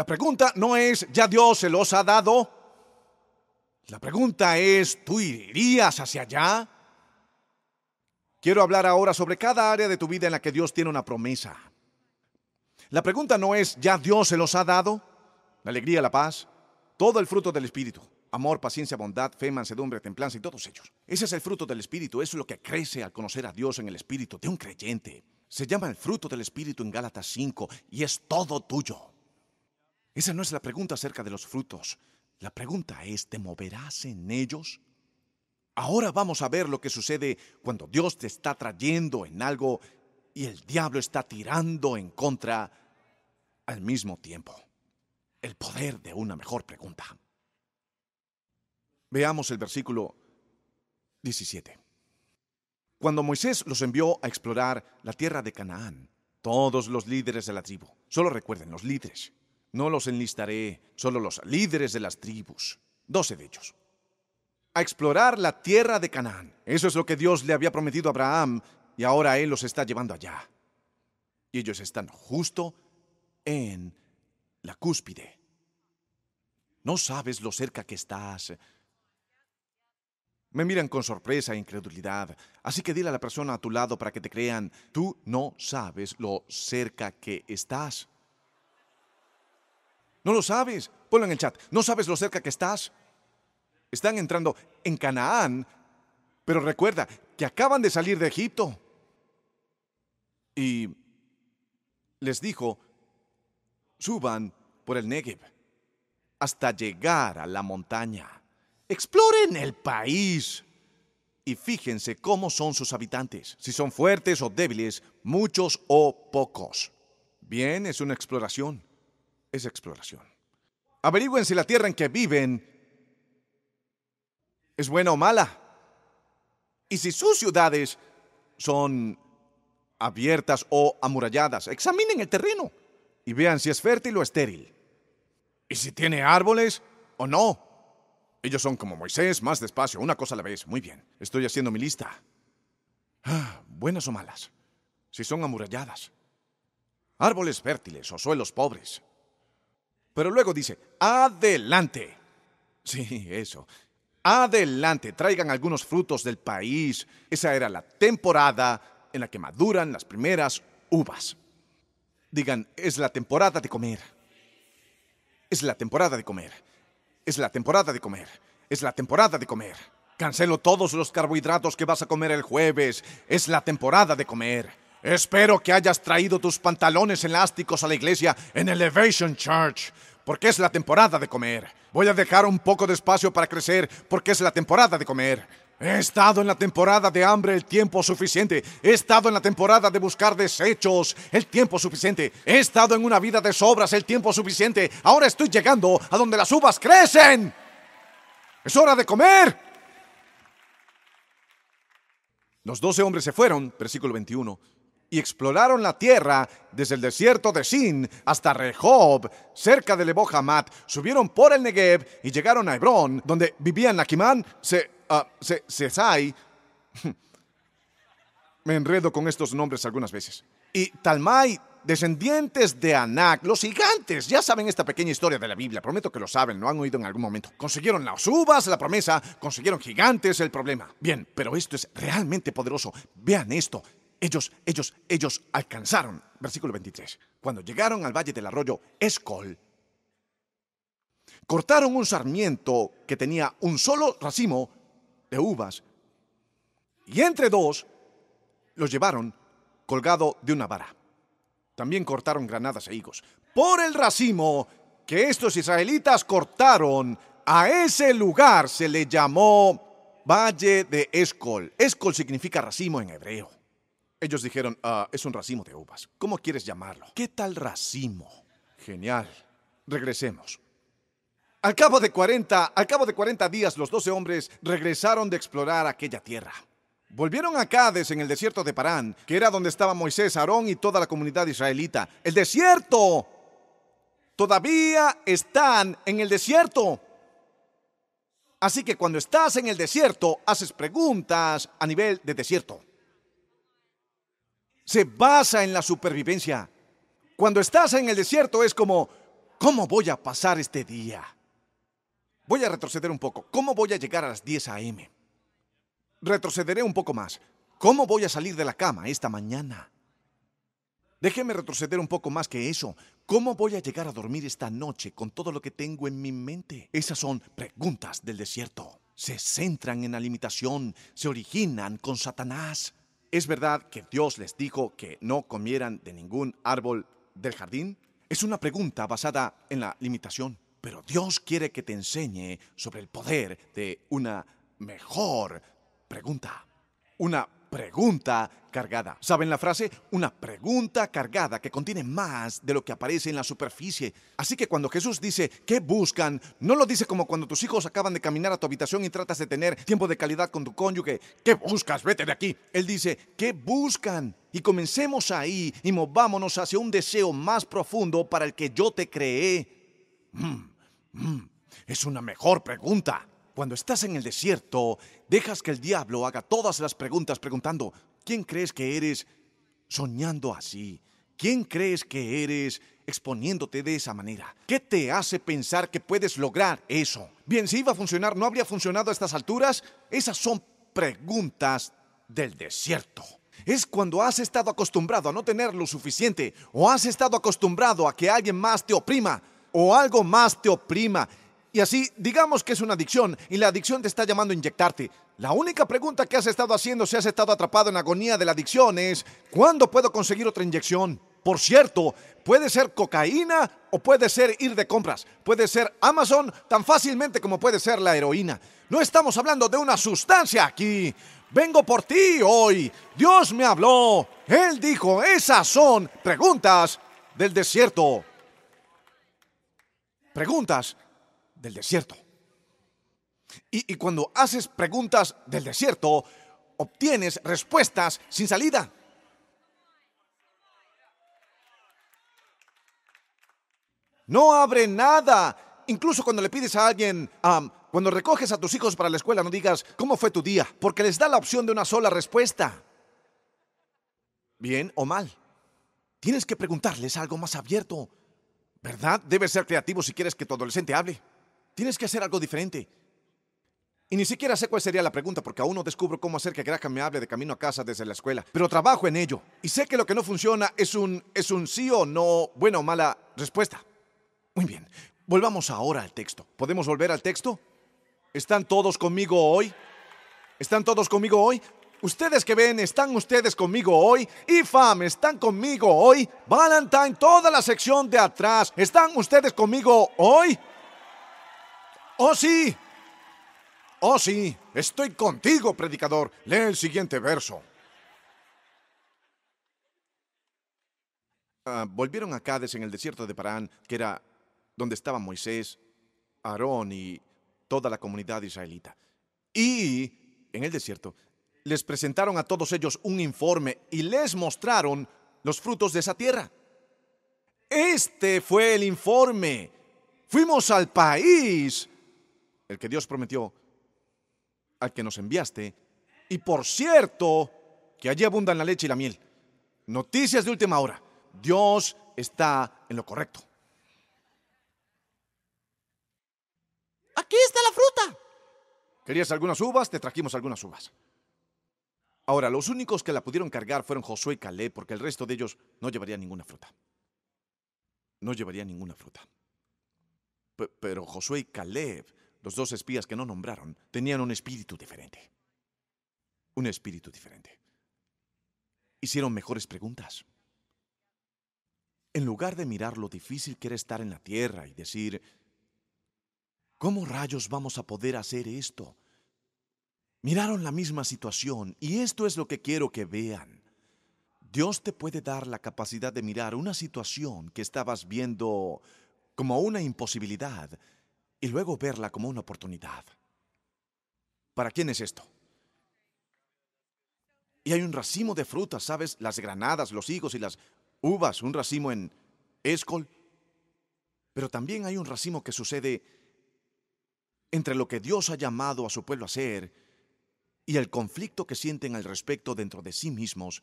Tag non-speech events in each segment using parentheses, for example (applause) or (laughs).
La pregunta no es, ¿ya Dios se los ha dado? La pregunta es, ¿tú irías hacia allá? Quiero hablar ahora sobre cada área de tu vida en la que Dios tiene una promesa. La pregunta no es, ¿ya Dios se los ha dado? La alegría, la paz, todo el fruto del Espíritu. Amor, paciencia, bondad, fe, mansedumbre, templanza y todos ellos. Ese es el fruto del Espíritu. Eso es lo que crece al conocer a Dios en el Espíritu de un creyente. Se llama el fruto del Espíritu en Gálatas 5 y es todo tuyo. Esa no es la pregunta acerca de los frutos. La pregunta es, ¿te moverás en ellos? Ahora vamos a ver lo que sucede cuando Dios te está trayendo en algo y el diablo está tirando en contra al mismo tiempo. El poder de una mejor pregunta. Veamos el versículo 17. Cuando Moisés los envió a explorar la tierra de Canaán, todos los líderes de la tribu, solo recuerden los líderes, no los enlistaré, solo los líderes de las tribus, doce de ellos, a explorar la tierra de Canaán. Eso es lo que Dios le había prometido a Abraham y ahora Él los está llevando allá. Y ellos están justo en la cúspide. No sabes lo cerca que estás. Me miran con sorpresa e incredulidad, así que dile a la persona a tu lado para que te crean, tú no sabes lo cerca que estás. No lo sabes. Ponlo en el chat. No sabes lo cerca que estás. Están entrando en Canaán, pero recuerda que acaban de salir de Egipto. Y les dijo, suban por el Negev hasta llegar a la montaña. Exploren el país y fíjense cómo son sus habitantes, si son fuertes o débiles, muchos o pocos. Bien, es una exploración. Es exploración. Averigüen si la tierra en que viven es buena o mala. Y si sus ciudades son abiertas o amuralladas, examinen el terreno y vean si es fértil o estéril. Y si tiene árboles o no. Ellos son como Moisés, más despacio, una cosa a la vez. Muy bien, estoy haciendo mi lista. Ah, buenas o malas. Si son amuralladas. Árboles fértiles o suelos pobres. Pero luego dice, adelante. Sí, eso. Adelante, traigan algunos frutos del país. Esa era la temporada en la que maduran las primeras uvas. Digan, es la temporada de comer. Es la temporada de comer. Es la temporada de comer. Es la temporada de comer. Cancelo todos los carbohidratos que vas a comer el jueves. Es la temporada de comer. Espero que hayas traído tus pantalones elásticos a la iglesia en Elevation Church, porque es la temporada de comer. Voy a dejar un poco de espacio para crecer, porque es la temporada de comer. He estado en la temporada de hambre el tiempo suficiente. He estado en la temporada de buscar desechos el tiempo suficiente. He estado en una vida de sobras el tiempo suficiente. Ahora estoy llegando a donde las uvas crecen. Es hora de comer. Los doce hombres se fueron, versículo 21, y exploraron la tierra desde el desierto de Sin hasta Rehob, cerca de Lebo Subieron por el Negev y llegaron a Hebrón, donde vivían Nakimán, se uh, Sesai. (laughs) Me enredo con estos nombres algunas veces. Y Talmai, descendientes de Anak, los gigantes. Ya saben esta pequeña historia de la Biblia. Prometo que lo saben, lo han oído en algún momento. Consiguieron las uvas, la promesa. Consiguieron gigantes, el problema. Bien, pero esto es realmente poderoso. Vean esto. Ellos, ellos, ellos alcanzaron. Versículo 23. Cuando llegaron al valle del arroyo Escol, cortaron un sarmiento que tenía un solo racimo de uvas. Y entre dos los llevaron colgado de una vara. También cortaron granadas e higos. Por el racimo que estos israelitas cortaron, a ese lugar se le llamó Valle de Escol. Escol significa racimo en hebreo. Ellos dijeron, ah, es un racimo de uvas. ¿Cómo quieres llamarlo? ¿Qué tal racimo? Genial. Regresemos. Al cabo de 40, al cabo de 40 días los doce hombres regresaron de explorar aquella tierra. Volvieron a Cades en el desierto de Parán, que era donde estaba Moisés, Aarón y toda la comunidad israelita. El desierto. Todavía están en el desierto. Así que cuando estás en el desierto, haces preguntas a nivel de desierto. Se basa en la supervivencia. Cuando estás en el desierto es como, ¿cómo voy a pasar este día? Voy a retroceder un poco. ¿Cómo voy a llegar a las 10 a.m.? Retrocederé un poco más. ¿Cómo voy a salir de la cama esta mañana? Déjeme retroceder un poco más que eso. ¿Cómo voy a llegar a dormir esta noche con todo lo que tengo en mi mente? Esas son preguntas del desierto. Se centran en la limitación, se originan con Satanás. ¿Es verdad que Dios les dijo que no comieran de ningún árbol del jardín? Es una pregunta basada en la limitación, pero Dios quiere que te enseñe sobre el poder de una mejor pregunta. Una pregunta cargada. ¿Saben la frase? Una pregunta cargada que contiene más de lo que aparece en la superficie. Así que cuando Jesús dice, ¿qué buscan? No lo dice como cuando tus hijos acaban de caminar a tu habitación y tratas de tener tiempo de calidad con tu cónyuge. ¿Qué buscas? Vete de aquí. Él dice, ¿qué buscan? Y comencemos ahí y movámonos hacia un deseo más profundo para el que yo te creé. Mm, mm, es una mejor pregunta. Cuando estás en el desierto, dejas que el diablo haga todas las preguntas preguntando, ¿quién crees que eres soñando así? ¿Quién crees que eres exponiéndote de esa manera? ¿Qué te hace pensar que puedes lograr eso? Bien, si iba a funcionar, ¿no habría funcionado a estas alturas? Esas son preguntas del desierto. Es cuando has estado acostumbrado a no tener lo suficiente o has estado acostumbrado a que alguien más te oprima o algo más te oprima y así, digamos que es una adicción y la adicción te está llamando a inyectarte. La única pregunta que has estado haciendo si has estado atrapado en agonía de la adicción es, ¿cuándo puedo conseguir otra inyección? Por cierto, puede ser cocaína o puede ser ir de compras. Puede ser Amazon tan fácilmente como puede ser la heroína. No estamos hablando de una sustancia aquí. Vengo por ti hoy. Dios me habló. Él dijo, esas son preguntas del desierto. Preguntas del desierto. Y, cuando haces preguntas del desierto, obtienes respuestas sin salida. No abre nada. Incluso cuando le pides a alguien, cuando recoges a tus hijos para la escuela, no digas, ¿cómo fue tu día? Porque les da la opción de una sola respuesta. Bien o mal. Tienes que preguntarles algo más abierto. ¿Verdad? Debes ser creativo si quieres que tu adolescente hable. Tienes que hacer algo diferente. Y ni siquiera sé cuál sería la pregunta porque aún no descubro cómo hacer que Graham me hable de camino a casa desde la escuela. Pero trabajo en ello. Y sé que lo que no funciona es un, es un sí o no, buena o mala respuesta. Muy bien. Volvamos ahora al texto. ¿Podemos volver al texto? ¿Están todos conmigo hoy? ¿Están todos conmigo hoy? Ustedes que ven, ¿están ustedes conmigo hoy? IFAM, ¿están conmigo hoy? Valentine, toda la sección de atrás, ¿están ustedes conmigo hoy? Oh sí. Oh sí. Estoy contigo, predicador. Lee el siguiente verso. Ah, volvieron a Cades en el desierto de Parán, que era donde estaban Moisés, Aarón y toda la comunidad israelita. Y en el desierto les presentaron a todos ellos un informe y les mostraron los frutos de esa tierra. Este fue el informe. Fuimos al país el que Dios prometió, al que nos enviaste, y por cierto, que allí abundan la leche y la miel. Noticias de última hora. Dios está en lo correcto. Aquí está la fruta. ¿Querías algunas uvas? Te trajimos algunas uvas. Ahora, los únicos que la pudieron cargar fueron Josué y Caleb, porque el resto de ellos no llevarían ninguna fruta. No llevarían ninguna fruta. pero Josué y Caleb los dos espías que no nombraron tenían un espíritu diferente. Un espíritu diferente. Hicieron mejores preguntas. En lugar de mirar lo difícil que era estar en la tierra y decir, ¿cómo rayos vamos a poder hacer esto? Miraron la misma situación y esto es lo que quiero que vean. Dios te puede dar la capacidad de mirar una situación que estabas viendo como una imposibilidad y luego verla como una oportunidad. ¿Para quién es esto? Y hay un racimo de frutas, ¿sabes? Las granadas, los higos y las uvas, un racimo en Escol. Pero también hay un racimo que sucede entre lo que Dios ha llamado a su pueblo a hacer y el conflicto que sienten al respecto dentro de sí mismos,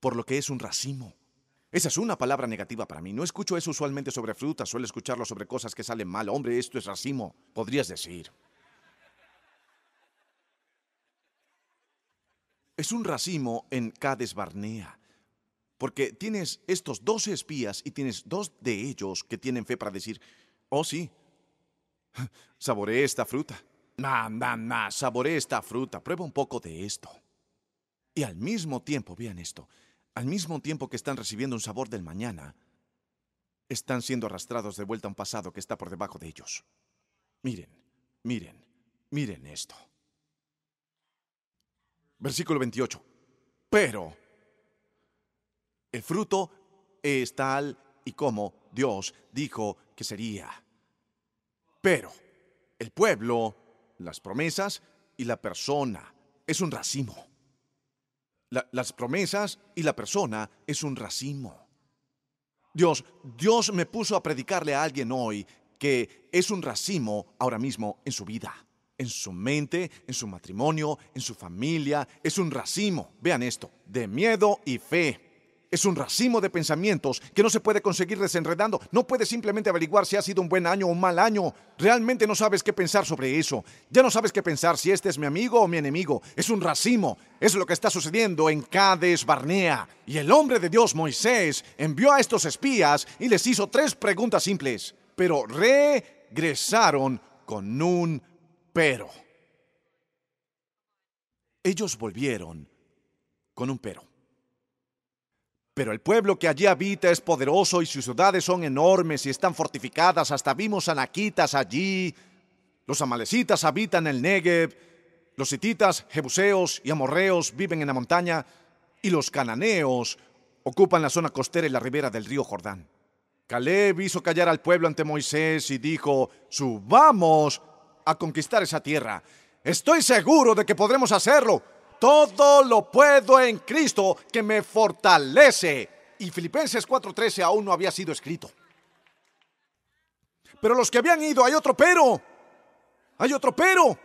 por lo que es un racimo. Esa es una palabra negativa para mí. No escucho eso usualmente sobre frutas, suelo escucharlo sobre cosas que salen mal. Hombre, esto es racimo, podrías decir. Es un racimo en Cades Barnea. Porque tienes estos 12 espías y tienes dos de ellos que tienen fe para decir, oh sí, (laughs) saboreé esta fruta. Nah, nah, nah, saboreé esta fruta, prueba un poco de esto. Y al mismo tiempo, vean esto, al mismo tiempo que están recibiendo un sabor del mañana, están siendo arrastrados de vuelta a un pasado que está por debajo de ellos. Miren, miren, miren esto. Versículo 28. Pero el fruto es tal y como Dios dijo que sería. Pero el pueblo, las promesas y la persona es un racimo. Las promesas y la persona es un racimo. Dios, Dios me puso a predicarle a alguien hoy que es un racimo ahora mismo en su vida, en su mente, en su matrimonio, en su familia. Es un racimo, vean esto, de miedo y fe. Es un racimo de pensamientos que no se puede conseguir desenredando. No puedes simplemente averiguar si ha sido un buen año o un mal año. Realmente no sabes qué pensar sobre eso. Ya no sabes qué pensar si este es mi amigo o mi enemigo. Es un racimo. Es lo que está sucediendo en Cades Barnea. Y el hombre de Dios, Moisés, envió a estos espías y les hizo tres preguntas simples. Pero regresaron con un pero. Ellos volvieron con un pero. Pero el pueblo que allí habita es poderoso y sus ciudades son enormes y están fortificadas. Hasta vimos anaquitas allí. Los amalecitas habitan el Negev. Los hititas, jebuseos y amorreos viven en la montaña. Y los cananeos ocupan la zona costera y la ribera del río Jordán. Caleb hizo callar al pueblo ante Moisés y dijo, subamos a conquistar esa tierra. Estoy seguro de que podremos hacerlo todo lo puedo en Cristo que me fortalece. Y Filipenses 4:13 aún no había sido escrito. Pero los que habían ido, hay otro pero. Hay otro pero.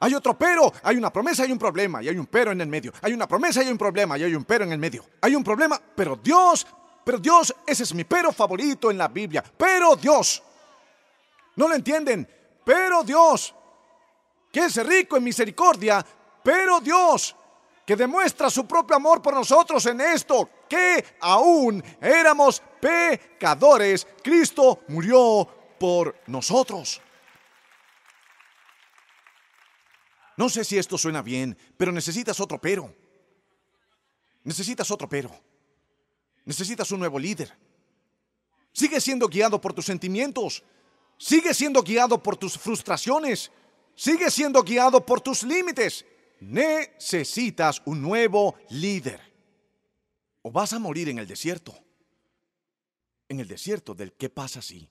Hay otro pero. Hay una promesa y un problema. Y hay un pero en el medio. Hay una promesa y un problema. Y hay un pero en el medio. Hay un problema. Pero Dios, pero Dios, ese es mi pero favorito en la Biblia. Pero Dios. No lo entienden. Pero Dios, que es rico en misericordia, pero Dios, que demuestra su propio amor por nosotros en esto, que aún éramos pecadores, Cristo murió por nosotros. No sé si esto suena bien, pero necesitas otro pero. Necesitas otro pero. Necesitas un nuevo líder. Sigue siendo guiado por tus sentimientos. Sigue siendo guiado por tus frustraciones. Sigue siendo guiado por tus límites. Necesitas un nuevo líder. O vas a morir en el desierto. En el desierto del qué pasa si.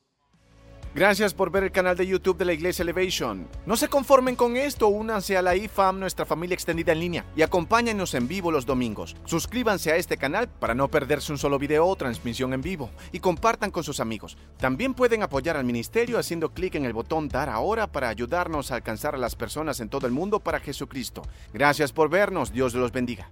Gracias por ver el canal de YouTube de la Iglesia Elevation. No se conformen con esto, únanse a la IFAM, nuestra familia extendida en línea, y acompáñenos en vivo los domingos. Suscríbanse a este canal para no perderse un solo video o transmisión en vivo, y compartan con sus amigos. También pueden apoyar al ministerio haciendo clic en el botón Dar ahora para ayudarnos a alcanzar a las personas en todo el mundo para Jesucristo. Gracias por vernos, Dios los bendiga.